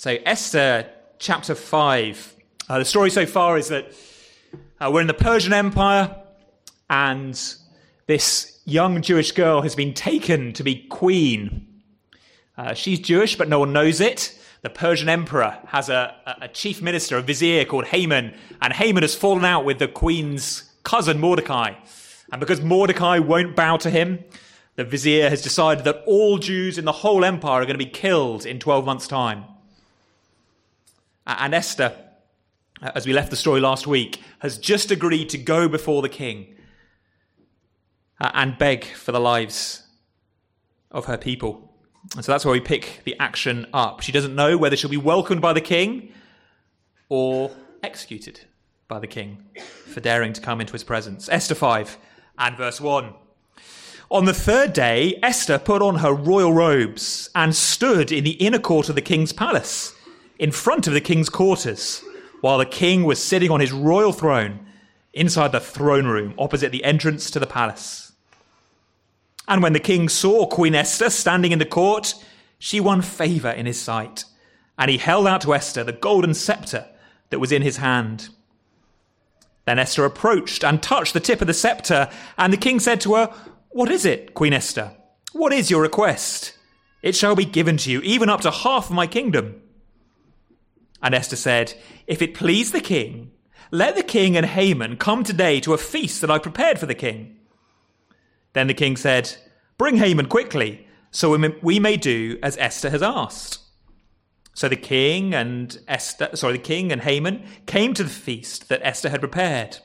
So, Esther chapter 5. Uh, the story so far is that uh, we're in the Persian Empire, and this young Jewish girl has been taken to be queen. Uh, she's Jewish, but no one knows it. The Persian emperor has a, a chief minister, a vizier called Haman, and Haman has fallen out with the queen's cousin Mordecai. And because Mordecai won't bow to him, the vizier has decided that all Jews in the whole empire are going to be killed in 12 months' time. And Esther, as we left the story last week, has just agreed to go before the king and beg for the lives of her people. And so that's where we pick the action up. She doesn't know whether she'll be welcomed by the king or executed by the king for daring to come into his presence. Esther 5 and verse 1. On the third day, Esther put on her royal robes and stood in the inner court of the king's palace in front of the king's quarters, while the king was sitting on his royal throne inside the throne room opposite the entrance to the palace. And when the king saw Queen Esther standing in the court, she won favor in his sight, and he held out to Esther the golden scepter that was in his hand. Then Esther approached and touched the tip of the scepter, and the king said to her, What is it, Queen Esther? What is your request? It shall be given to you, even up to half of my kingdom. And Esther said, If it please the king, let the king and Haman come today to a feast that I prepared for the king. Then the king said, Bring Haman quickly, so we may do as Esther has asked. So the king and Esther, sorry, the king and Haman came to the feast that Esther had prepared.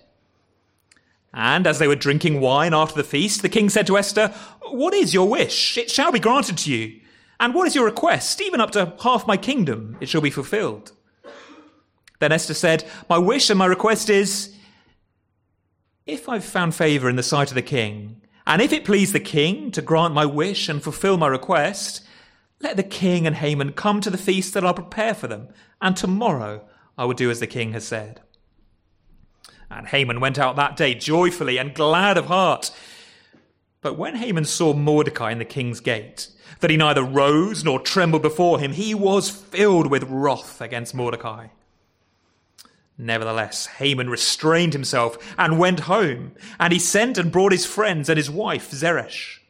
And as they were drinking wine after the feast, the king said to Esther, What is your wish? It shall be granted to you. And what is your request? Even up to half my kingdom, it shall be fulfilled. Then Esther said, My wish and my request is if I've found favor in the sight of the king, and if it please the king to grant my wish and fulfill my request, let the king and Haman come to the feast that I'll prepare for them, and tomorrow I will do as the king has said. And Haman went out that day joyfully and glad of heart. But when Haman saw Mordecai in the king's gate, that he neither rose nor trembled before him, he was filled with wrath against Mordecai. Nevertheless, Haman restrained himself and went home, and he sent and brought his friends and his wife Zeresh.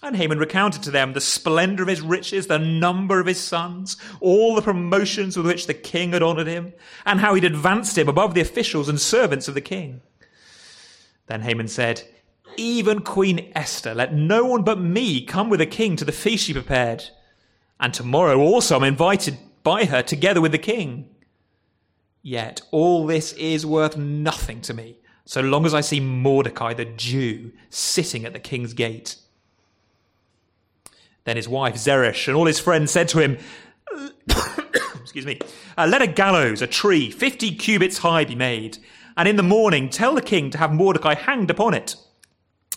And Haman recounted to them the splendor of his riches, the number of his sons, all the promotions with which the king had honored him, and how he'd advanced him above the officials and servants of the king. Then Haman said, Even Queen Esther, let no one but me come with the king to the feast she prepared. And tomorrow also I'm invited by her together with the king. Yet all this is worth nothing to me, so long as I see Mordecai the Jew sitting at the king's gate. Then his wife Zeresh and all his friends said to him, Excuse me, uh, let a gallows, a tree, fifty cubits high be made, and in the morning tell the king to have Mordecai hanged upon it.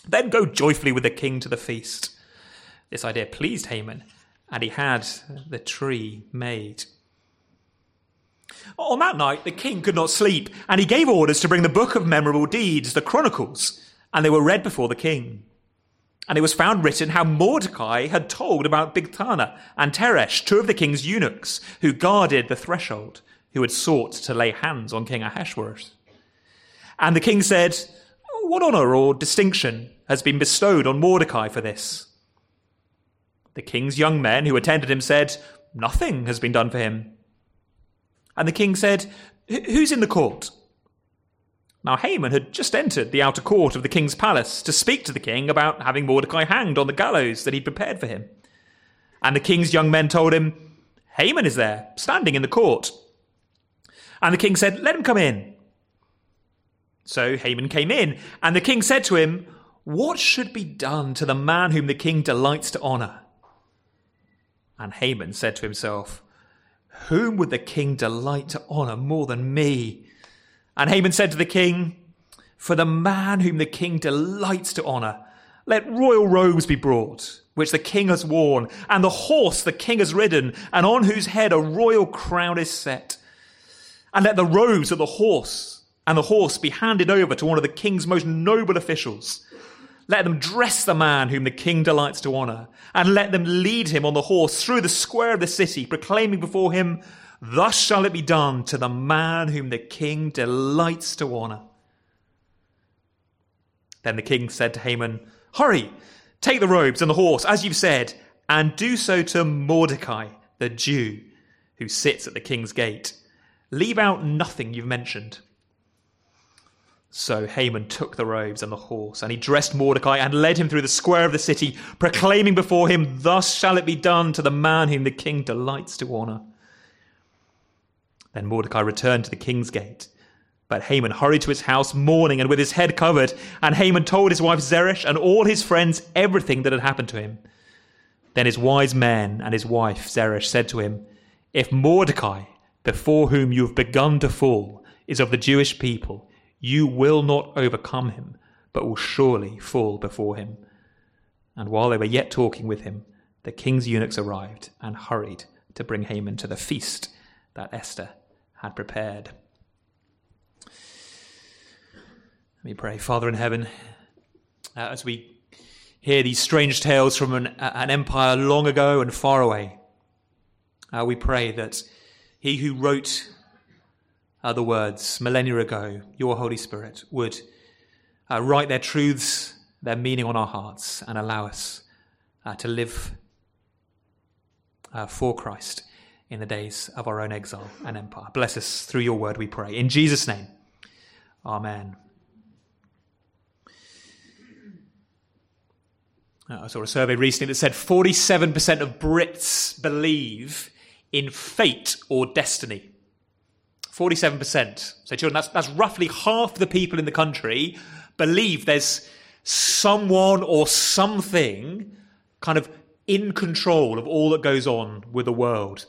Then go joyfully with the king to the feast. This idea pleased Haman, and he had the tree made. On that night, the king could not sleep, and he gave orders to bring the book of memorable deeds, the Chronicles, and they were read before the king. And it was found written how Mordecai had told about Bigthana and Teresh, two of the king's eunuchs, who guarded the threshold, who had sought to lay hands on King Ahasuerus. And the king said, What honor or distinction has been bestowed on Mordecai for this? The king's young men who attended him said, Nothing has been done for him. And the king said, Who's in the court? Now Haman had just entered the outer court of the king's palace to speak to the king about having Mordecai hanged on the gallows that he'd prepared for him. And the king's young men told him, Haman is there, standing in the court. And the king said, Let him come in. So Haman came in, and the king said to him, What should be done to the man whom the king delights to honor? And Haman said to himself, whom would the king delight to honor more than me? And Haman said to the king, For the man whom the king delights to honor, let royal robes be brought, which the king has worn, and the horse the king has ridden, and on whose head a royal crown is set. And let the robes of the horse and the horse be handed over to one of the king's most noble officials. Let them dress the man whom the king delights to honor, and let them lead him on the horse through the square of the city, proclaiming before him, Thus shall it be done to the man whom the king delights to honor. Then the king said to Haman, Hurry, take the robes and the horse, as you've said, and do so to Mordecai, the Jew, who sits at the king's gate. Leave out nothing you've mentioned. So Haman took the robes and the horse, and he dressed Mordecai and led him through the square of the city, proclaiming before him, Thus shall it be done to the man whom the king delights to honor. Then Mordecai returned to the king's gate. But Haman hurried to his house mourning and with his head covered. And Haman told his wife Zeresh and all his friends everything that had happened to him. Then his wise men and his wife Zeresh said to him, If Mordecai, before whom you have begun to fall, is of the Jewish people, you will not overcome him, but will surely fall before him. And while they were yet talking with him, the king's eunuchs arrived and hurried to bring Haman to the feast that Esther had prepared. Let me pray. Father in heaven, uh, as we hear these strange tales from an, an empire long ago and far away, uh, we pray that he who wrote uh, the words millennia ago, your Holy Spirit, would uh, write their truths, their meaning on our hearts, and allow us uh, to live uh, for Christ in the days of our own exile and empire. Bless us through your word, we pray. In Jesus' name, amen. Uh, I saw a survey recently that said 47% of Brits believe in fate or destiny. 47%. So, children, that's, that's roughly half the people in the country believe there's someone or something kind of in control of all that goes on with the world.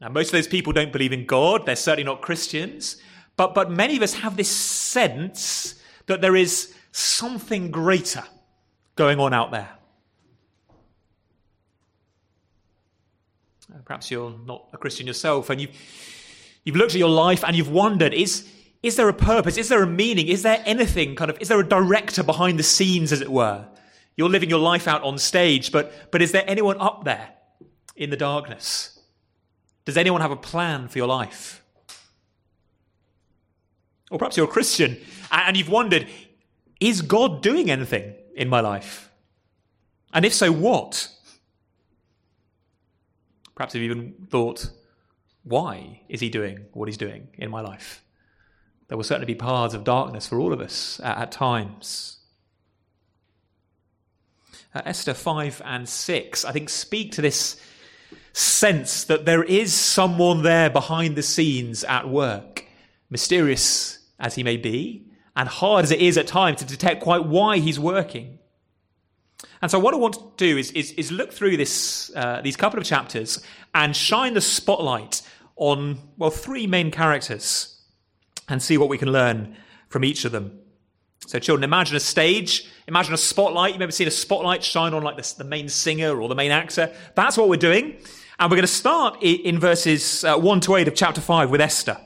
Now, most of those people don't believe in God. They're certainly not Christians. But, but many of us have this sense that there is something greater going on out there. Perhaps you're not a Christian yourself and you've, you've looked at your life and you've wondered is, is there a purpose? Is there a meaning? Is there anything kind of, is there a director behind the scenes, as it were? You're living your life out on stage, but, but is there anyone up there in the darkness? Does anyone have a plan for your life? Or perhaps you're a Christian and you've wondered, is God doing anything in my life? And if so, what? Perhaps you've even thought, why is he doing what he's doing in my life? There will certainly be paths of darkness for all of us at, at times. Uh, Esther 5 and 6, I think, speak to this sense that there is someone there behind the scenes at work, mysterious as he may be, and hard as it is at times to detect quite why he's working. And so, what I want to do is, is, is look through this, uh, these couple of chapters and shine the spotlight on, well, three main characters and see what we can learn from each of them. So, children, imagine a stage, imagine a spotlight. You've ever seen a spotlight shine on like the, main singer or the main actor? That's what we're doing. And we're going to start in verses uh, 1 to 8 of chapter 5 with Esther.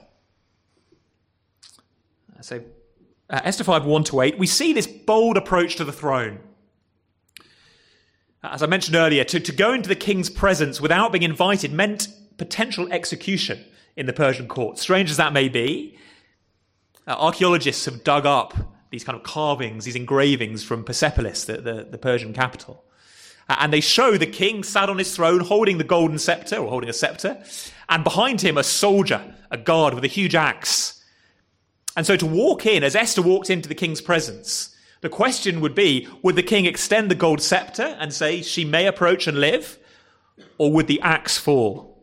So, uh, Esther 5 1 to 8, we see this bold approach to the throne. As I mentioned earlier, to, to go into the king's presence without being invited meant potential execution in the Persian court. Strange as that may be, uh, archaeologists have dug up these kind of carvings, these engravings from Persepolis, the, the, the Persian capital. Uh, and they show the king sat on his throne holding the golden scepter or holding a scepter, and behind him a soldier, a guard with a huge axe. And so to walk in, as Esther walked into the king's presence, the question would be would the king extend the gold scepter and say, She may approach and live? Or would the axe fall?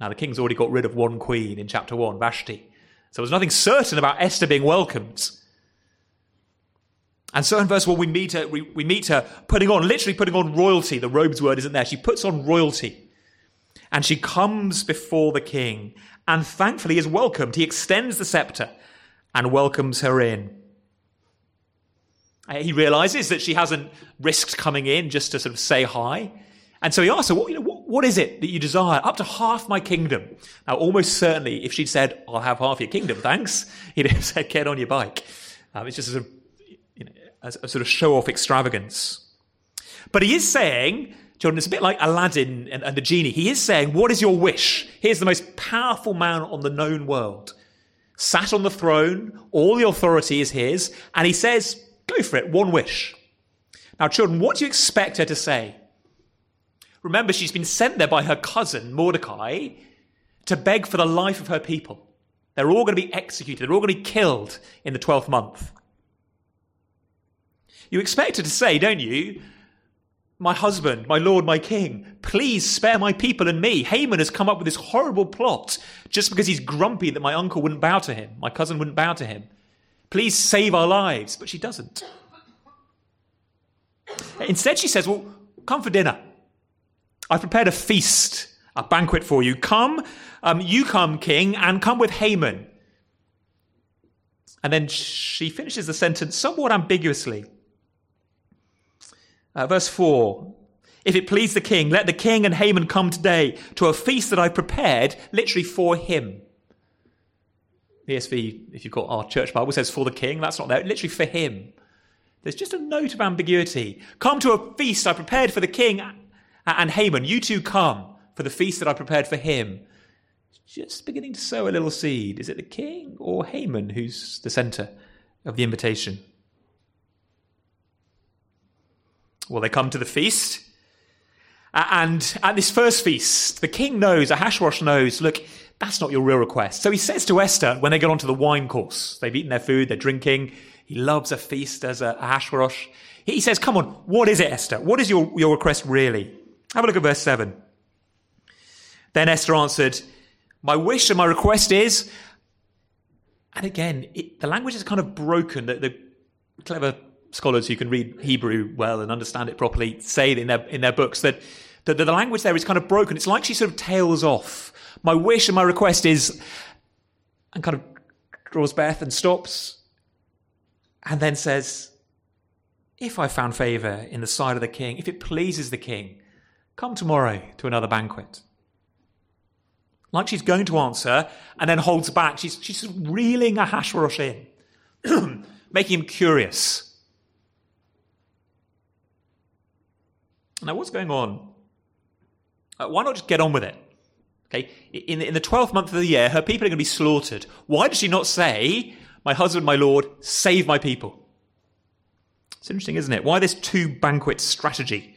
Now, the king's already got rid of one queen in chapter 1, Vashti. So there's nothing certain about Esther being welcomed. And so in verse 1, we meet her, we, we meet her putting on, literally putting on royalty. The robes word isn't there. She puts on royalty. And she comes before the king and thankfully is welcomed. He extends the scepter and welcomes her in. Uh, he realizes that she hasn't risked coming in just to sort of say hi. And so he asks her, what, you know, what, what is it that you desire? Up to half my kingdom. Now, almost certainly, if she'd said, I'll have half your kingdom, thanks, he'd have said, get on your bike. Um, it's just a sort of you know, a, a sort of show off extravagance. But he is saying, children, it's a bit like Aladdin and, and the genie. He is saying, What is your wish? Here's the most powerful man on the known world. Sat on the throne, all the authority is his, and he says, Go for it, one wish. Now, children, what do you expect her to say? Remember, she's been sent there by her cousin, Mordecai, to beg for the life of her people. They're all going to be executed, they're all going to be killed in the 12th month. You expect her to say, don't you? My husband, my lord, my king, please spare my people and me. Haman has come up with this horrible plot just because he's grumpy that my uncle wouldn't bow to him, my cousin wouldn't bow to him. Please save our lives. But she doesn't. Instead, she says, Well, come for dinner. I've prepared a feast, a banquet for you. Come, um, you come, king, and come with Haman. And then she finishes the sentence somewhat ambiguously. Uh, verse 4 If it please the king, let the king and Haman come today to a feast that I've prepared, literally for him. ESV, if you've got our church Bible, says for the king. That's not there. Literally for him. There's just a note of ambiguity. Come to a feast I prepared for the king and Haman. You two come for the feast that I prepared for him. Just beginning to sow a little seed. Is it the king or Haman who's the center of the invitation? Well, they come to the feast. And at this first feast, the king knows, Ahasuerus knows, look, that's not your real request. So he says to Esther when they get onto the wine course, they've eaten their food, they're drinking. He loves a feast as a Ahasuerus. He says, Come on, what is it, Esther? What is your, your request really? Have a look at verse 7. Then Esther answered, My wish and my request is. And again, it, the language is kind of broken. The, the clever scholars who can read Hebrew well and understand it properly say in their, in their books that, that the language there is kind of broken. It's like she sort of tails off my wish and my request is, and kind of draws breath and stops, and then says, If I found favour in the sight of the king, if it pleases the king, come tomorrow to another banquet. Like she's going to answer and then holds back. She's, she's reeling Ahasuerus in, making him curious. Now, what's going on? Uh, why not just get on with it? Okay, in, in the 12th month of the year, her people are going to be slaughtered. Why does she not say, My husband, my Lord, save my people? It's interesting, isn't it? Why this two banquet strategy?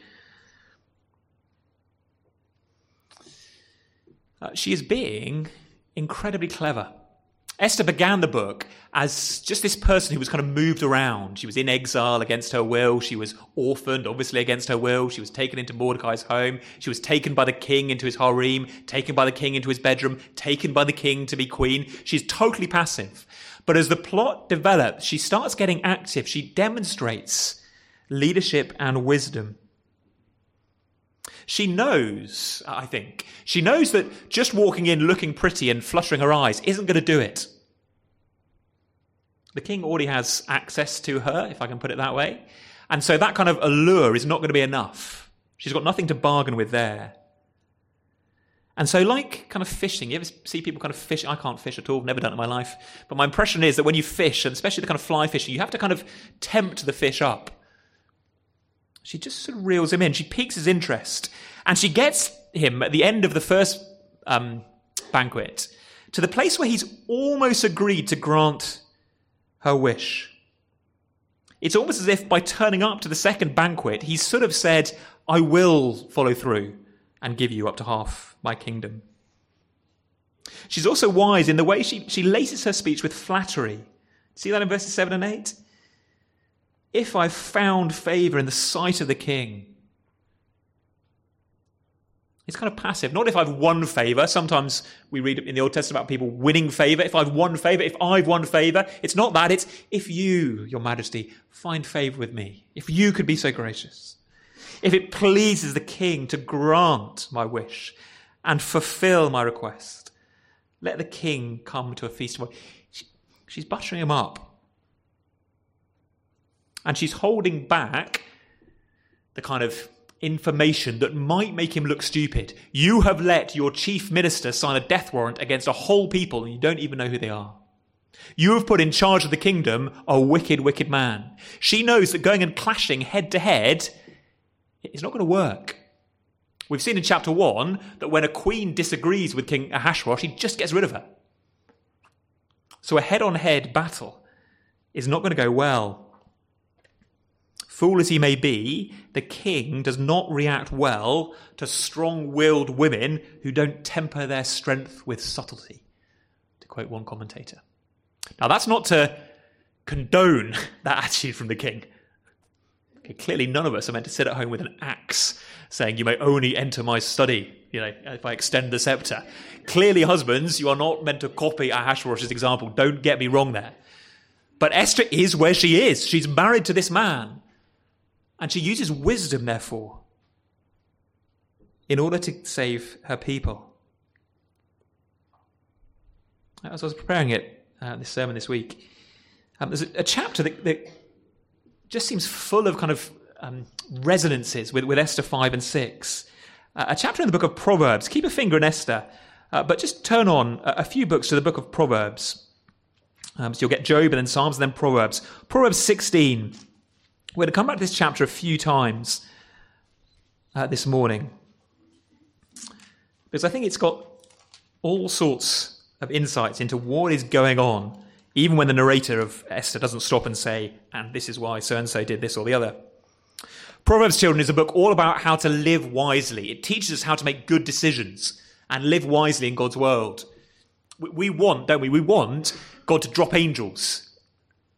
Uh, she is being incredibly clever. Esther began the book as just this person who was kind of moved around. She was in exile against her will. She was orphaned, obviously against her will. She was taken into Mordecai's home. She was taken by the king into his harem, taken by the king into his bedroom, taken by the king to be queen. She's totally passive. But as the plot develops, she starts getting active. She demonstrates leadership and wisdom. She knows, I think, she knows that just walking in looking pretty and fluttering her eyes isn't going to do it. The king already has access to her, if I can put it that way. And so that kind of allure is not going to be enough. She's got nothing to bargain with there. And so, like kind of fishing, you ever see people kind of fish? I can't fish at all, never done it in my life. But my impression is that when you fish, and especially the kind of fly fishing, you have to kind of tempt the fish up. She just sort of reels him in. She piques his interest. And she gets him at the end of the first um, banquet to the place where he's almost agreed to grant her wish. It's almost as if by turning up to the second banquet, he's sort of said, I will follow through and give you up to half my kingdom. She's also wise in the way she, she laces her speech with flattery. See that in verses 7 and 8? If I've found favor in the sight of the king. It's kind of passive. Not if I've won favor. Sometimes we read in the Old Testament about people winning favor. If I've won favor, if I've won favor, it's not that. It's if you, your majesty, find favor with me. If you could be so gracious. If it pleases the king to grant my wish and fulfill my request, let the king come to a feast. She's buttering him up and she's holding back the kind of information that might make him look stupid. You have let your chief minister sign a death warrant against a whole people and you don't even know who they are. You have put in charge of the kingdom a wicked, wicked man. She knows that going and clashing head to head is not going to work. We've seen in chapter 1 that when a queen disagrees with King Ahasuerus, he just gets rid of her. So a head on head battle is not going to go well. Fool as he may be, the king does not react well to strong willed women who don't temper their strength with subtlety, to quote one commentator. Now, that's not to condone that attitude from the king. Okay, clearly, none of us are meant to sit at home with an axe saying, You may only enter my study, you know, if I extend the scepter. Clearly, husbands, you are not meant to copy Ahasuerus' example. Don't get me wrong there. But Esther is where she is. She's married to this man. And she uses wisdom, therefore, in order to save her people. As I was preparing it, uh, this sermon this week, um, there's a, a chapter that, that, just seems full of kind of um, resonances with, with Esther 5 and 6. Uh, a chapter in the book of Proverbs. Keep a finger in Esther, uh, but just turn on a, a, few books to the book of Proverbs. Um, so you'll get Job and then Psalms and then Proverbs. Proverbs 16. We're going to come back to this chapter a few times uh, this morning because I think it's got all sorts of insights into what is going on, even when the narrator of Esther doesn't stop and say, and this is why so and so did this or the other. Proverbs Children is a book all about how to live wisely. It teaches us how to make good decisions and live wisely in God's world. We want, don't we? We want God to drop angels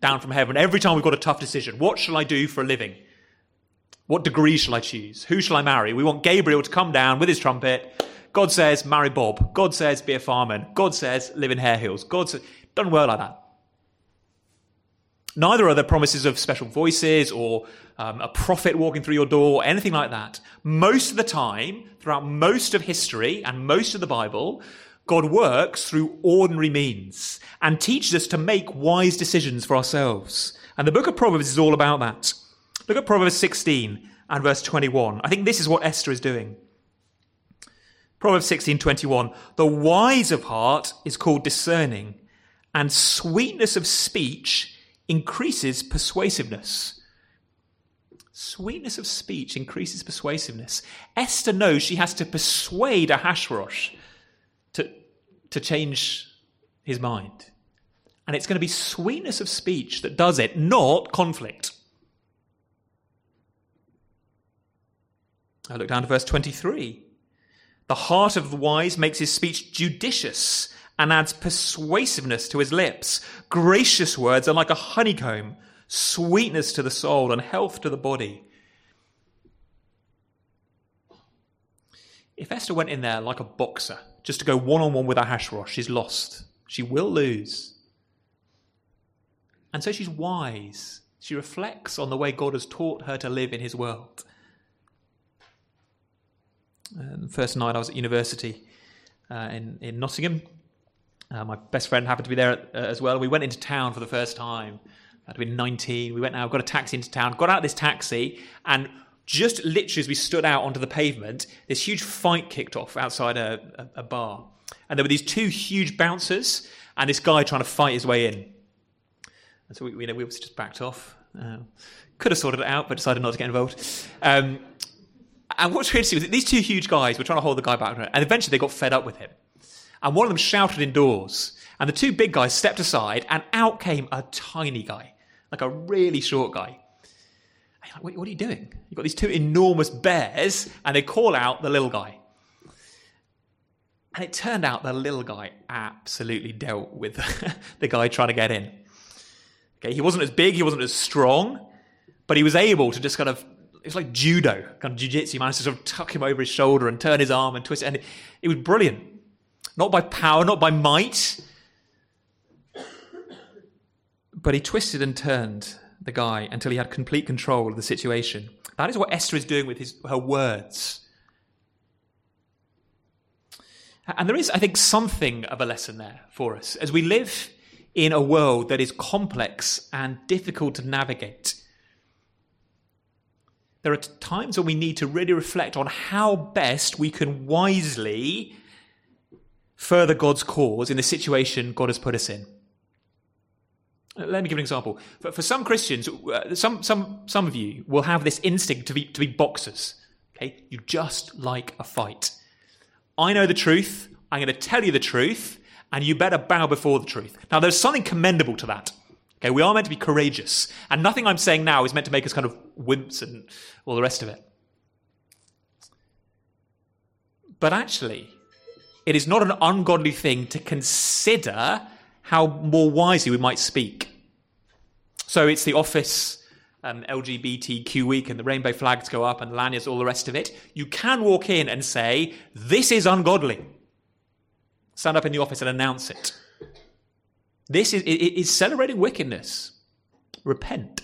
down from heaven every time we've got a tough decision. What shall I do for a living? What degree shall I choose? Who shall I marry? We want Gabriel to come down with his trumpet. God says, marry Bob. God says, be a farmer. God says, live in Hare Hills. God says, doesn't work like that. Neither are there promises of special voices or um, a prophet walking through your door or anything like that. Most of the time, throughout most of history and most of the Bible, God works through ordinary means and teaches us to make wise decisions for ourselves. And the book of Proverbs is all about that. Look at Proverbs 16 and verse 21. I think this is what Esther is doing. Proverbs 16:21 The wise of heart is called discerning and sweetness of speech increases persuasiveness. Sweetness of speech increases persuasiveness. Esther knows she has to persuade Ahasuerus to change his mind. And it's going to be sweetness of speech that does it, not conflict. I look down to verse 23. The heart of the wise makes his speech judicious and adds persuasiveness to his lips. Gracious words are like a honeycomb, sweetness to the soul and health to the body. If Esther went in there like a boxer, just to go one on one with Ahasuerus, she's lost. She will lose. And so she's wise. She reflects on the way God has taught her to live in his world. The first night I was at university uh, in, in Nottingham, uh, my best friend happened to be there uh, as well. We went into town for the first time. I'd been 19. We went out, got a taxi into town, got out this taxi, and just literally as we stood out onto the pavement, this huge fight kicked off outside a, a, a bar. And there were these two huge bouncers and this guy trying to fight his way in. And so we, you know, we just backed off. Uh, could have sorted it out, but decided not to get involved. Um, and what's really interesting was that these two huge guys were trying to hold the guy back, and eventually they got fed up with him. And one of them shouted indoors, and the two big guys stepped aside, and out came a tiny guy, like a really short guy. Like, what, what, are you doing? You've got these two enormous bears, and they call out the little guy. And it turned out the little guy absolutely dealt with the guy trying to get in. Okay, he wasn't as big, he wasn't as strong, but he was able to just kind of it's like judo, kind of jiu-jitsu. He managed to sort of tuck him over his shoulder and turn his arm and twist it. And it, it was brilliant. Not by power, not by might. But he twisted and turned the guy until he had complete control of the situation. That is what Esther is doing with his, her words. And there is, I think, something of a lesson there for us. As we live in a world that is complex and difficult to navigate, there are times when we need to really reflect on how best we can wisely further God's cause in the situation God has put us in. Let me give an example. For, for some Christians, uh, some, some, some of you will have this instinct to be, to be boxers. Okay? You just like a fight. I know the truth. I'm going to tell you the truth, and you better bow before the truth. Now, there's something commendable to that. Okay, we are meant to be courageous, and nothing I'm saying now is meant to make us kind of wimps and all the rest of it. But actually, it is not an ungodly thing to consider how more wisely we might speak. So it's the office um, LGBTQ week and the rainbow flags go up and lanyards, all the rest of it. You can walk in and say, This is ungodly. Stand up in the office and announce it. This is, it is celebrating wickedness. Repent.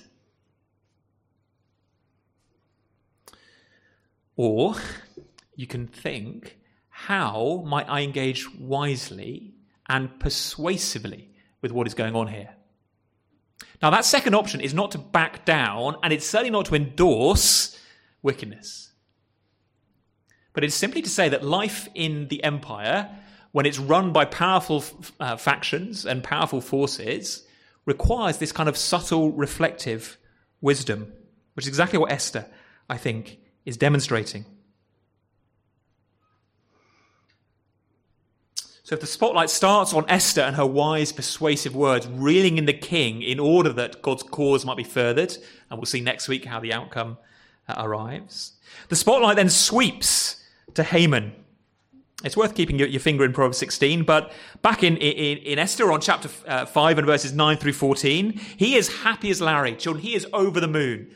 Or you can think, how might I engage wisely and persuasively with what is going on here? Now, that second option is not to back down, and it's certainly not to endorse wickedness. But it's simply to say that life in the empire, when it's run by powerful uh, factions and powerful forces, requires this kind of subtle, reflective wisdom, which is exactly what Esther, I think, is demonstrating. So if the spotlight starts on Esther and her wise, persuasive words, reeling in the king in order that God's cause might be furthered, and we'll see next week how the outcome uh, arrives, the spotlight then sweeps to Haman. It's worth keeping your, your finger in Proverbs 16, but back in, in, in Esther on chapter uh, 5 and verses 9 through 14, he is happy as Larry. Children, he is over the moon.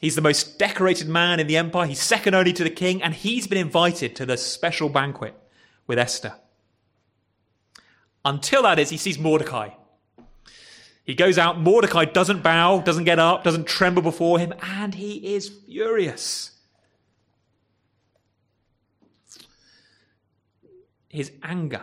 He's the most decorated man in the empire. He's second only to the king, and he's been invited to the special banquet with Esther. Until that is, he sees Mordecai. He goes out, Mordecai doesn't bow, doesn't get up, doesn't tremble before him, and he is furious. His anger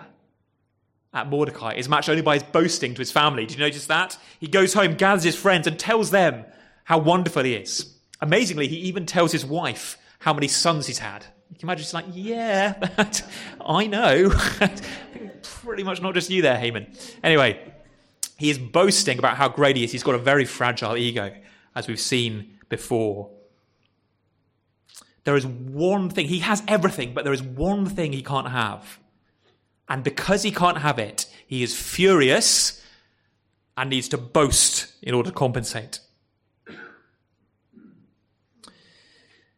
at Mordecai is matched only by his boasting to his family. Did you notice that? He goes home, gathers his friends, and tells them how wonderful he is. Amazingly, he even tells his wife how many sons he's had. You can imagine she's like, yeah, I know. Pretty much not just you there, Haman. Anyway, he is boasting about how great he is. He's got a very fragile ego, as we've seen before. There is one thing, he has everything, but there is one thing he can't have. And because he can't have it, he is furious and needs to boast in order to compensate.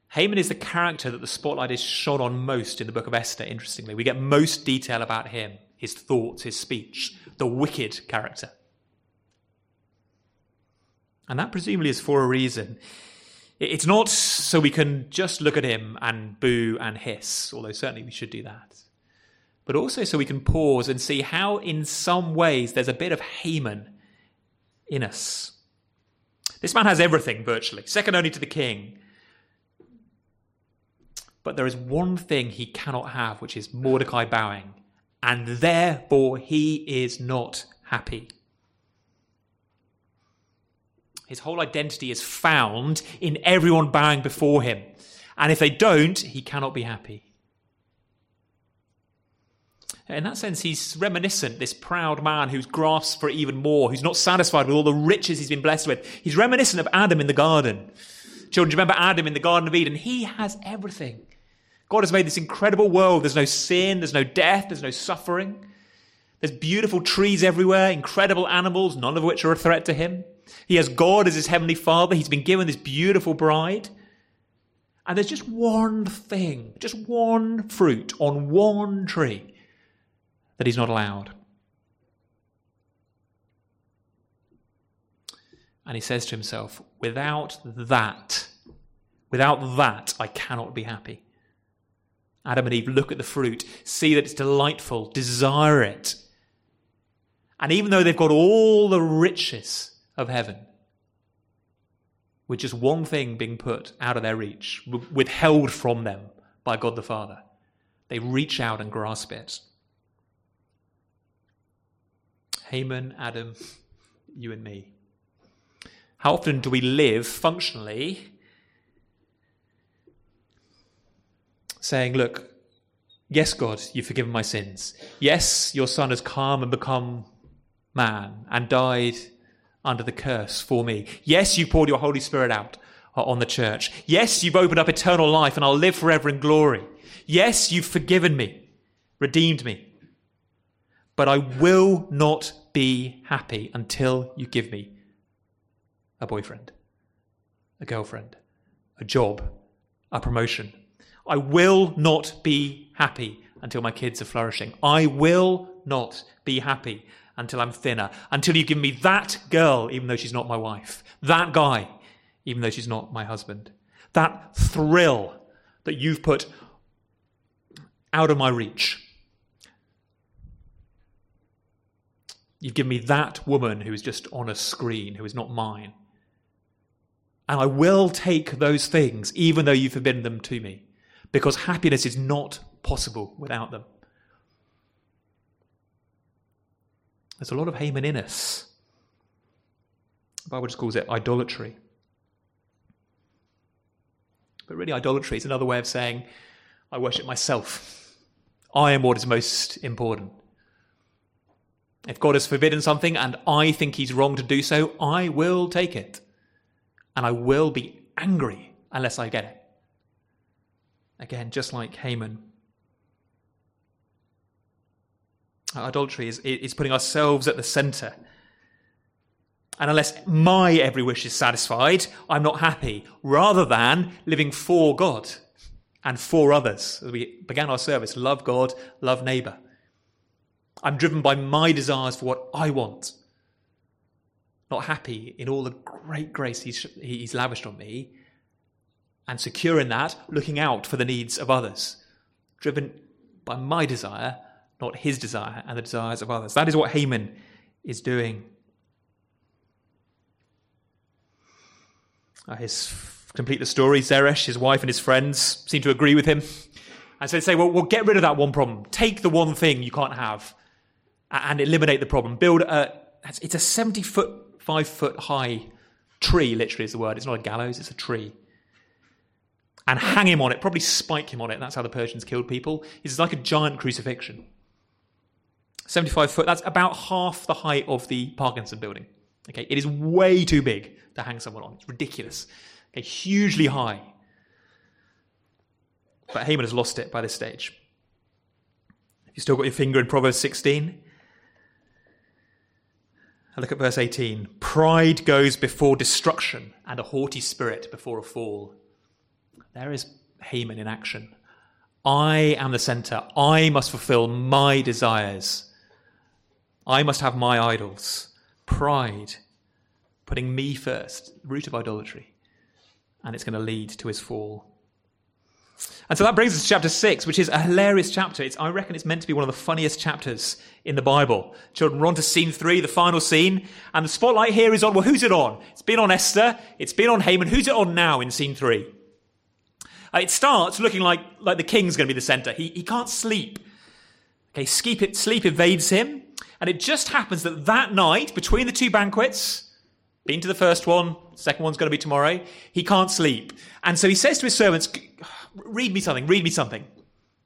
Haman is the character that the spotlight is shone on most in the book of Esther, interestingly. We get most detail about him, his thoughts, his speech, the wicked character. And that presumably is for a reason. It's not so we can just look at him and boo and hiss, although certainly we should do that. But also so we can pause and see how, in some ways, there's a bit of Haman in us. This man has everything, virtually, second only to the king. But there is one thing he cannot have, which is Mordecai bowing, and therefore he is not happy. His whole identity is found in everyone bowing before him. And if they don't, he cannot be happy. In that sense, he's reminiscent, this proud man who's grasped for even more, who's not satisfied with all the riches he's been blessed with. He's reminiscent of Adam in the garden. Children, remember Adam in the Garden of Eden? He has everything. God has made this incredible world. There's no sin, there's no death, there's no suffering. There's beautiful trees everywhere, incredible animals, none of which are a threat to him. He has God as his heavenly father. He's been given this beautiful bride. And there's just one thing, just one fruit on one tree that he's not allowed. And he says to himself, without that, without that, I cannot be happy. Adam and Eve look at the fruit, see that it's delightful, desire it. And even though they've got all the riches of heaven, with just one thing being put out of their reach, withheld from them by God the Father, they reach out and grasp it. Haman, Adam, you and me. How often do we live functionally saying, Look, yes, God, you've forgiven my sins. Yes, your son has come and become man and died under the curse for me. Yes, you poured your Holy Spirit out uh, on the church. Yes, you've opened up eternal life and I'll live forever in glory. Yes, you've forgiven me, redeemed me. But I will not be happy until you give me a boyfriend, a girlfriend, a job, a promotion. I will not be happy until my kids are flourishing. I will not be happy until I'm thinner, until you give me that girl, even though she's not my wife, that guy, even though she's not my husband, that thrill that you've put out of my reach. You've given me that woman who is just on a screen, who is not mine. And I will take those things, even though you've forbidden them to me, because happiness is not possible without them. There's a lot of Haman in us. The Bible just calls it idolatry. But really, idolatry is another way of saying, I worship myself. I am what is most important. If God has forbidden something and I think he's wrong to do so, I will take it. And I will be angry unless I get it. Again, just like Haman. Adultery is, is putting ourselves at the center. And unless my every wish is satisfied, I'm not happy, rather than living for God and for others. As we began our service, love God, love neighbor. I'm driven by my desires for what I want. Not happy in all the great grace he's, he's lavished on me, and secure in that, looking out for the needs of others. Driven by my desire not his desire and the desires of others. That is what Haman is doing. Uh, his complete the story. Zeresh, his wife, and his friends seem to agree with him, and so they say, "Well, we'll get rid of that one problem. Take the one thing you can't have, and eliminate the problem. Build a. It's a seventy foot, five foot high tree. Literally, is the word. It's not a gallows. It's a tree." And hang him on it, probably spike him on it. That's how the Persians killed people. It's like a giant crucifixion. 75 foot, that's about half the height of the Parkinson building. Okay, it is way too big to hang someone on. It's ridiculous. Okay, hugely high. But Haman has lost it by this stage. If you still got your finger in Proverbs 16, I look at verse 18. Pride goes before destruction, and a haughty spirit before a fall. There is Haman in action. I am the center. I must fulfill my desires. I must have my idols. Pride, putting me first, root of idolatry. And it's going to lead to his fall. And so that brings us to chapter 6, which is a hilarious chapter. It's, I reckon it's meant to be one of the funniest chapters in the Bible. Children, we're on to scene 3, the final scene. And the spotlight here is on, well, who's it on? It's been on Esther. It's been on Haman. Who's it on now in scene 3? Uh, it starts looking like, like the king's going to be the center. He, he can't sleep. Okay, sleep, sleep evades him. And it just happens that that night, between the two banquets, been to the first one, second one's going to be tomorrow, he can't sleep. And so he says to his servants, read me something, read me something.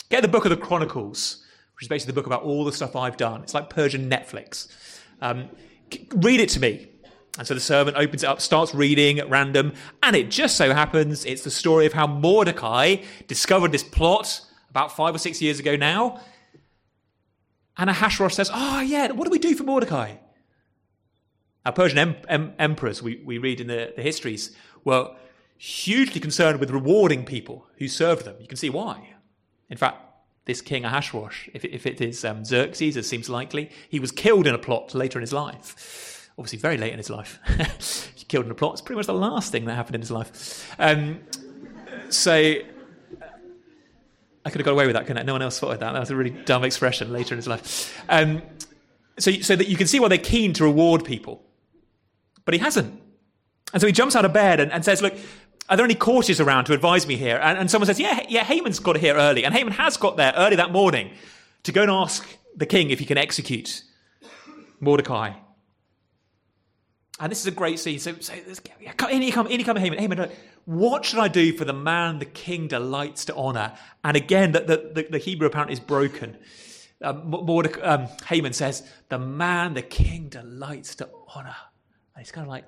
Get the book of the Chronicles, which is basically the book about all the stuff I've done. It's like Persian Netflix. Um, read it to me. And so the servant opens it up, starts reading at random, and it just so happens it's the story of how Mordecai discovered this plot about five or six years ago now, and Ahasuerus says, Oh, yeah, what do we do for Mordecai? Our Persian em- em- emperors, we, we read in the, the histories, were hugely concerned with rewarding people who served them. You can see why. In fact, this king Ahasuerus, if, if it is um, Xerxes, as seems likely, he was killed in a plot later in his life. Obviously, very late in his life. killed in a plot. It's pretty much the last thing that happened in his life. Um, so I could have got away with that, couldn't I? No one else spotted that. That was a really dumb expression later in his life. Um, so, so that you can see why they're keen to reward people. But he hasn't. And so he jumps out of bed and, and says, Look, are there any courtiers around to advise me here? And, and someone says, Yeah, yeah, Haman's got here early. And Haman has got there early that morning to go and ask the king if he can execute Mordecai. And this is a great scene. So, so in you come, in you come, Haman. Haman, what should I do for the man the king delights to honor? And again, the, the, the Hebrew apparently is broken. Um, um, Haman says, the man the king delights to honor. And he's kind of like,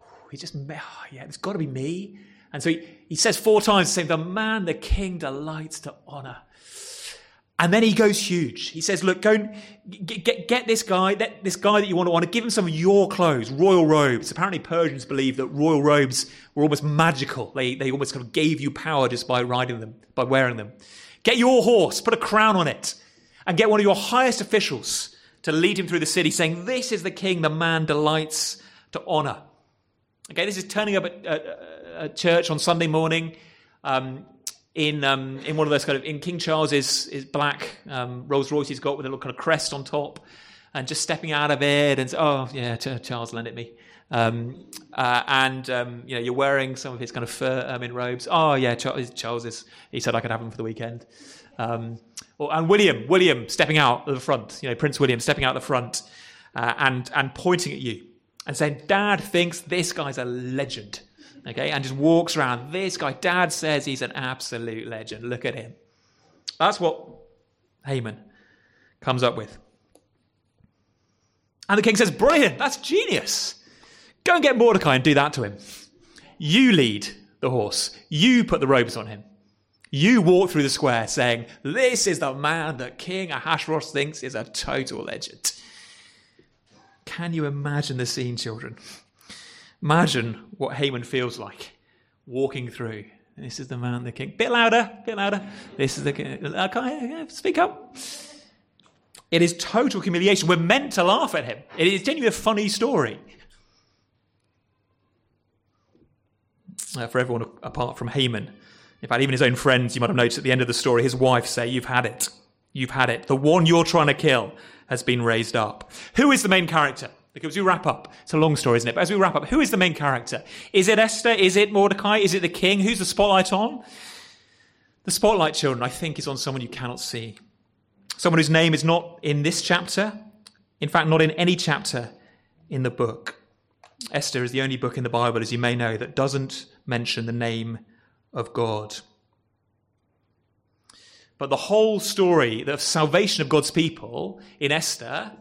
oh, he just, oh, yeah, it's got to be me. And so he, he says four times, saying, the man the king delights to honor. And then he goes huge. He says, look, go get, get, get this guy, that, this guy that you want to want to give him some of your clothes, royal robes. Apparently Persians believed that royal robes were almost magical. They, they almost kind of gave you power just by riding them, by wearing them. Get your horse, put a crown on it, and get one of your highest officials to lead him through the city, saying, this is the king the man delights to honor. Okay, this is turning up at, at, at church on Sunday morning. Um, in um, in one of those kind of in King Charles's is black um, Rolls Royce he's got with a little kind of crest on top, and just stepping out of it and oh yeah, Charles lend it me. Um, uh, and um, you know you're wearing some of his kind of fur ermine robes. Oh yeah, Charles, Charles is. He said I could have them for the weekend. Um, or, and William, William stepping out at the front. You know Prince William stepping out the front uh, and and pointing at you and saying, "Dad thinks this guy's a legend." Okay, and just walks around. This guy, dad says he's an absolute legend. Look at him. That's what Haman comes up with. And the king says, Brilliant, that's genius. Go and get Mordecai and do that to him. You lead the horse, you put the robes on him. You walk through the square saying, This is the man that King Ahasuerus thinks is a total legend. Can you imagine the scene, children? Imagine what Haman feels like walking through. This is the man, the king. Bit louder, bit louder. This is the king. Uh, can speak up? It is total humiliation. We're meant to laugh at him. It is genuinely a funny story. Uh, for everyone apart from Haman. In fact, even his own friends, you might have noticed at the end of the story, his wife say, You've had it. You've had it. The one you're trying to kill has been raised up. Who is the main character? Because we wrap up, it's a long story, isn't it? But as we wrap up, who is the main character? Is it Esther? Is it Mordecai? Is it the king? Who's the spotlight on? The spotlight, children, I think, is on someone you cannot see. Someone whose name is not in this chapter. In fact, not in any chapter in the book. Esther is the only book in the Bible, as you may know, that doesn't mention the name of God. But the whole story of salvation of God's people in Esther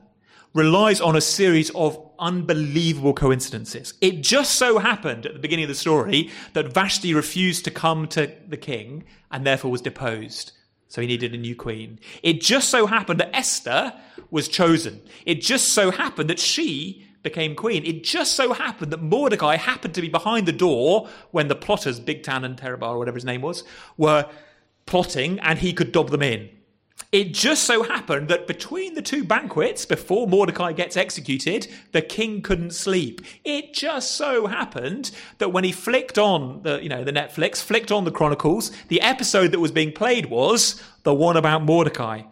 relies on a series of unbelievable coincidences. It just so happened at the beginning of the story that Vashti refused to come to the king and therefore was deposed. So he needed a new queen. It just so happened that Esther was chosen. It just so happened that she became queen. It just so happened that Mordecai happened to be behind the door when the plotters, Bigtan and Terebbah, or whatever his name was, were plotting and he could dob them in. It just so happened that between the two banquets, before Mordecai gets executed, the king couldn't sleep. It just so happened that when he flicked on the, you know, the Netflix, flicked on the Chronicles, the episode that was being played was the one about Mordecai.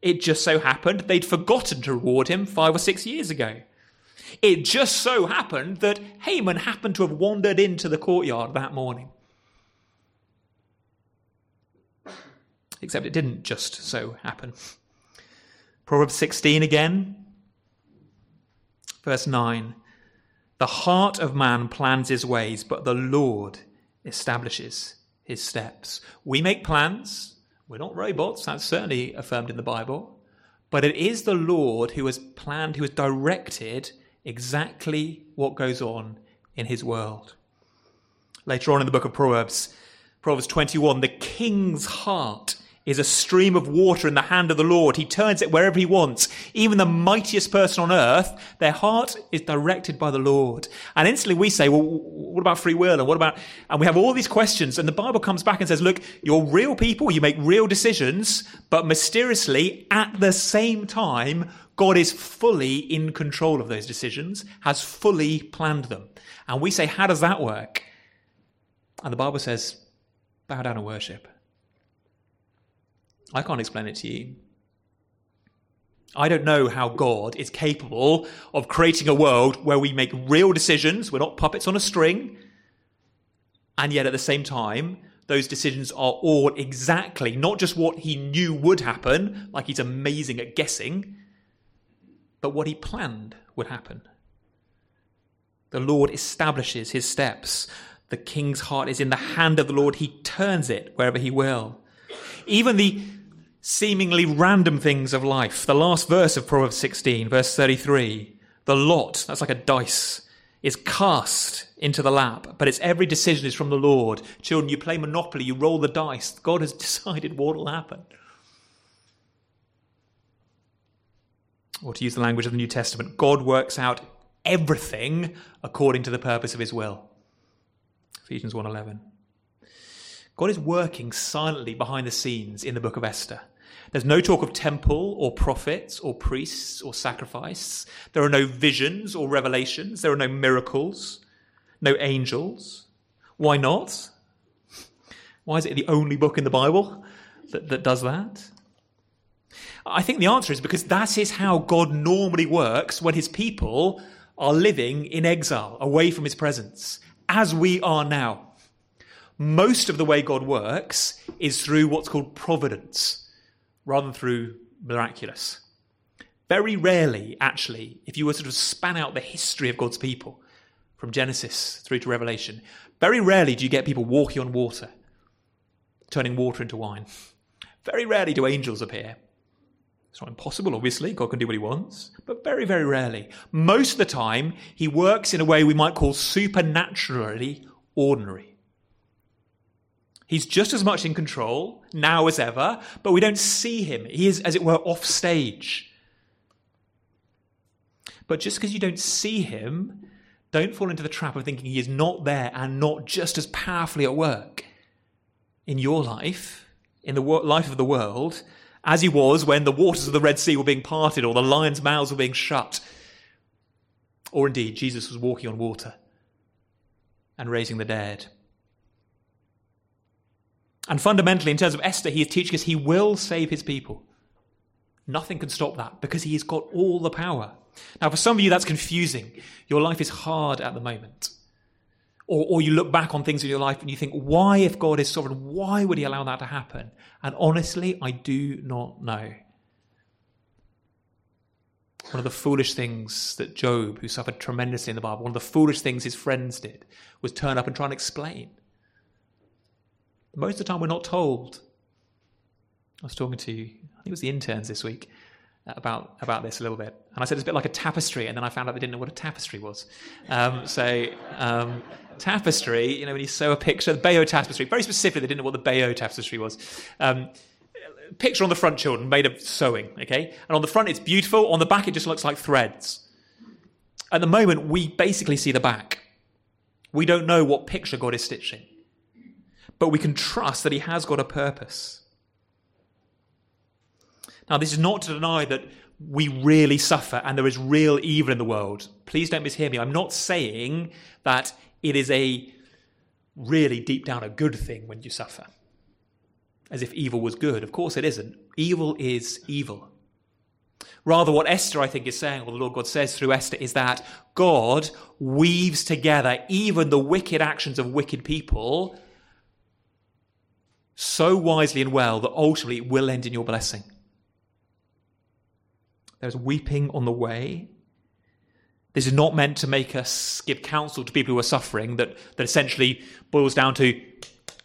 It just so happened they'd forgotten to reward him five or six years ago. It just so happened that Haman happened to have wandered into the courtyard that morning. Except it didn't just so happen. Proverbs 16 again, verse 9. The heart of man plans his ways, but the Lord establishes his steps. We make plans. We're not robots. That's certainly affirmed in the Bible. But it is the Lord who has planned, who has directed exactly what goes on in his world. Later on in the book of Proverbs, Proverbs 21, the king's heart is a stream of water in the hand of the Lord. He turns it wherever he wants. Even the mightiest person on earth, their heart is directed by the Lord. And instantly we say, well, what about free will? And what about, and we have all these questions. And the Bible comes back and says, look, you're real people. You make real decisions, but mysteriously at the same time, God is fully in control of those decisions, has fully planned them. And we say, how does that work? And the Bible says, bow down and worship. I can't explain it to you. I don't know how God is capable of creating a world where we make real decisions, we're not puppets on a string, and yet at the same time, those decisions are all exactly not just what he knew would happen, like he's amazing at guessing, but what he planned would happen. The Lord establishes his steps. The king's heart is in the hand of the Lord. He turns it wherever he will. Even the seemingly random things of life. The last verse of Proverbs 16, verse 33, the lot, that's like a dice. is cast into the lap, but its every decision is from the Lord. Children, you play Monopoly, you roll the dice. God has decided what will happen. Or to use the language of the New Testament, God works out everything according to the purpose of his will. Ephesians 1:11. God is working silently behind the scenes in the book of Esther. There's no talk of temple or prophets or priests or sacrifice. There are no visions or revelations. There are no miracles, no angels. Why not? Why is it the only book in the Bible that, that does that? I think the answer is because that is how God normally works when his people are living in exile, away from his presence, as we are now. Most of the way God works is through what's called providence rather than through miraculous. Very rarely, actually, if you were to sort of span out the history of God's people from Genesis through to Revelation, very rarely do you get people walking on water, turning water into wine. Very rarely do angels appear. It's not impossible, obviously. God can do what he wants, but very, very rarely. Most of the time, he works in a way we might call supernaturally ordinary. He's just as much in control now as ever, but we don't see him. He is, as it were, off stage. But just because you don't see him, don't fall into the trap of thinking he is not there and not just as powerfully at work in your life, in the life of the world, as he was when the waters of the Red Sea were being parted or the lions' mouths were being shut. Or indeed, Jesus was walking on water and raising the dead. And fundamentally, in terms of Esther, he is teaching us he will save his people. Nothing can stop that because he has got all the power. Now, for some of you, that's confusing. Your life is hard at the moment. Or, or you look back on things in your life and you think, why, if God is sovereign, why would he allow that to happen? And honestly, I do not know. One of the foolish things that Job, who suffered tremendously in the Bible, one of the foolish things his friends did was turn up and try and explain. Most of the time, we're not told. I was talking to, I think it was the interns this week, about about this a little bit, and I said it's a bit like a tapestry, and then I found out they didn't know what a tapestry was. Um, so um, tapestry, you know, when you sew a picture, the Bayeux tapestry, very specifically, they didn't know what the Bayeux tapestry was. Um, picture on the front, children, made of sewing, okay, and on the front it's beautiful, on the back it just looks like threads. At the moment, we basically see the back. We don't know what picture God is stitching but we can trust that He has got a purpose. Now, this is not to deny that we really suffer and there is real evil in the world. Please don't mishear me. I'm not saying that it is a really deep down a good thing when you suffer, as if evil was good. Of course, it isn't. Evil is evil. Rather, what Esther, I think, is saying, or the Lord God says through Esther, is that God weaves together even the wicked actions of wicked people so wisely and well that ultimately it will end in your blessing. There's weeping on the way. This is not meant to make us give counsel to people who are suffering, that, that essentially boils down to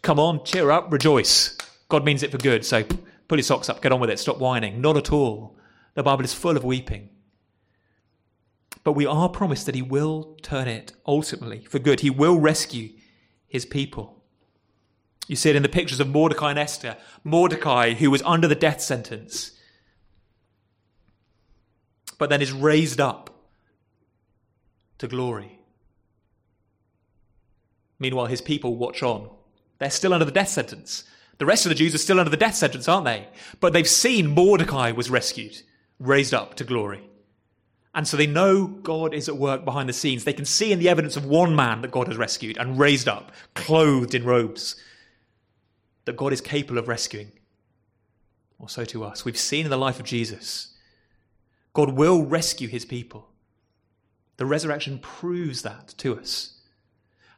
come on, cheer up, rejoice. God means it for good, so pull your socks up, get on with it, stop whining. Not at all. The Bible is full of weeping. But we are promised that He will turn it ultimately for good. He will rescue His people. You see it in the pictures of Mordecai and Esther. Mordecai, who was under the death sentence, but then is raised up to glory. Meanwhile, his people watch on. They're still under the death sentence. The rest of the Jews are still under the death sentence, aren't they? But they've seen Mordecai was rescued, raised up to glory. And so they know God is at work behind the scenes. They can see in the evidence of one man that God has rescued and raised up, clothed in robes that God is capable of rescuing. Or so to us. We've seen in the life of Jesus, God will rescue his people. The resurrection proves that to us.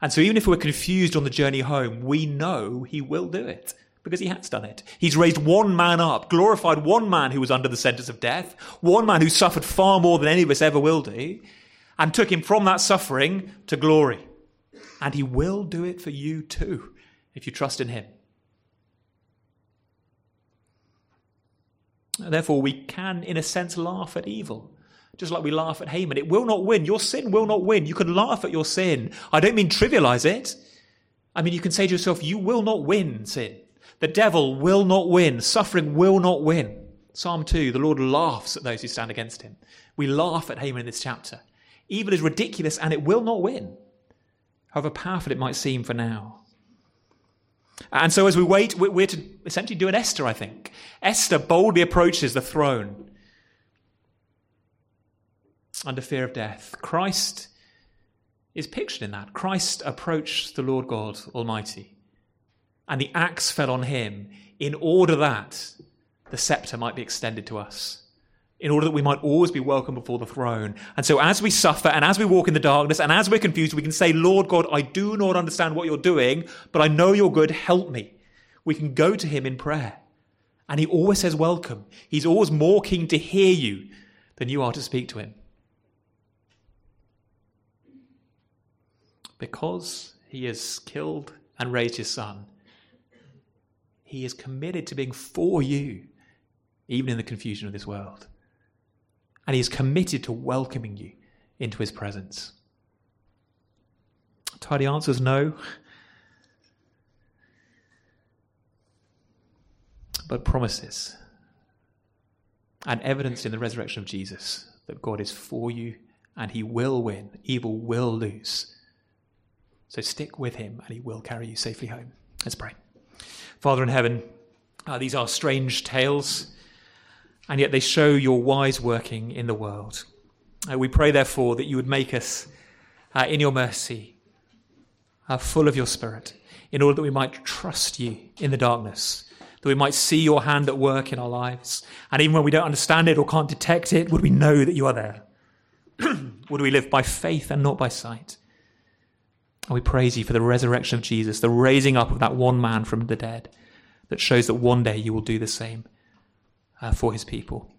And so, even if we're confused on the journey home, we know he will do it because he has done it. He's raised one man up, glorified one man who was under the sentence of death, one man who suffered far more than any of us ever will do, and took him from that suffering to glory. And he will do it for you too, if you trust in him. Therefore, we can, in a sense, laugh at evil just like we laugh at Haman. It will not win. Your sin will not win. You can laugh at your sin. I don't mean trivialize it. I mean, you can say to yourself, you will not win sin. The devil will not win. Suffering will not win. Psalm 2, the Lord laughs at those who stand against him. We laugh at Haman in this chapter. Evil is ridiculous and it will not win, however powerful it might seem for now. And so, as we wait, we're to essentially do an Esther, I think. Esther boldly approaches the throne under fear of death. Christ is pictured in that. Christ approached the Lord God Almighty, and the axe fell on him in order that the scepter might be extended to us in order that we might always be welcome before the throne. And so, as we suffer and as we walk in the darkness and as we're confused, we can say, Lord God, I do not understand what you're doing, but I know you're good. Help me. We can go to him in prayer. And he always says, Welcome. He's always more keen to hear you than you are to speak to him. Because he has killed and raised his son, he is committed to being for you, even in the confusion of this world and he is committed to welcoming you into his presence. Tidy answer is no. But promises and evidence in the resurrection of Jesus that God is for you and he will win, evil will lose. So stick with him and he will carry you safely home. Let's pray. Father in heaven, uh, these are strange tales and yet they show your wise working in the world. Uh, we pray, therefore, that you would make us, uh, in your mercy, uh, full of your Spirit, in order that we might trust you in the darkness, that we might see your hand at work in our lives. And even when we don't understand it or can't detect it, would we know that you are there? would we live by faith and not by sight? And we praise you for the resurrection of Jesus, the raising up of that one man from the dead, that shows that one day you will do the same uh, for his people.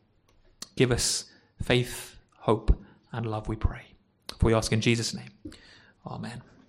Give us faith, hope, and love, we pray. For we ask in Jesus' name. Amen.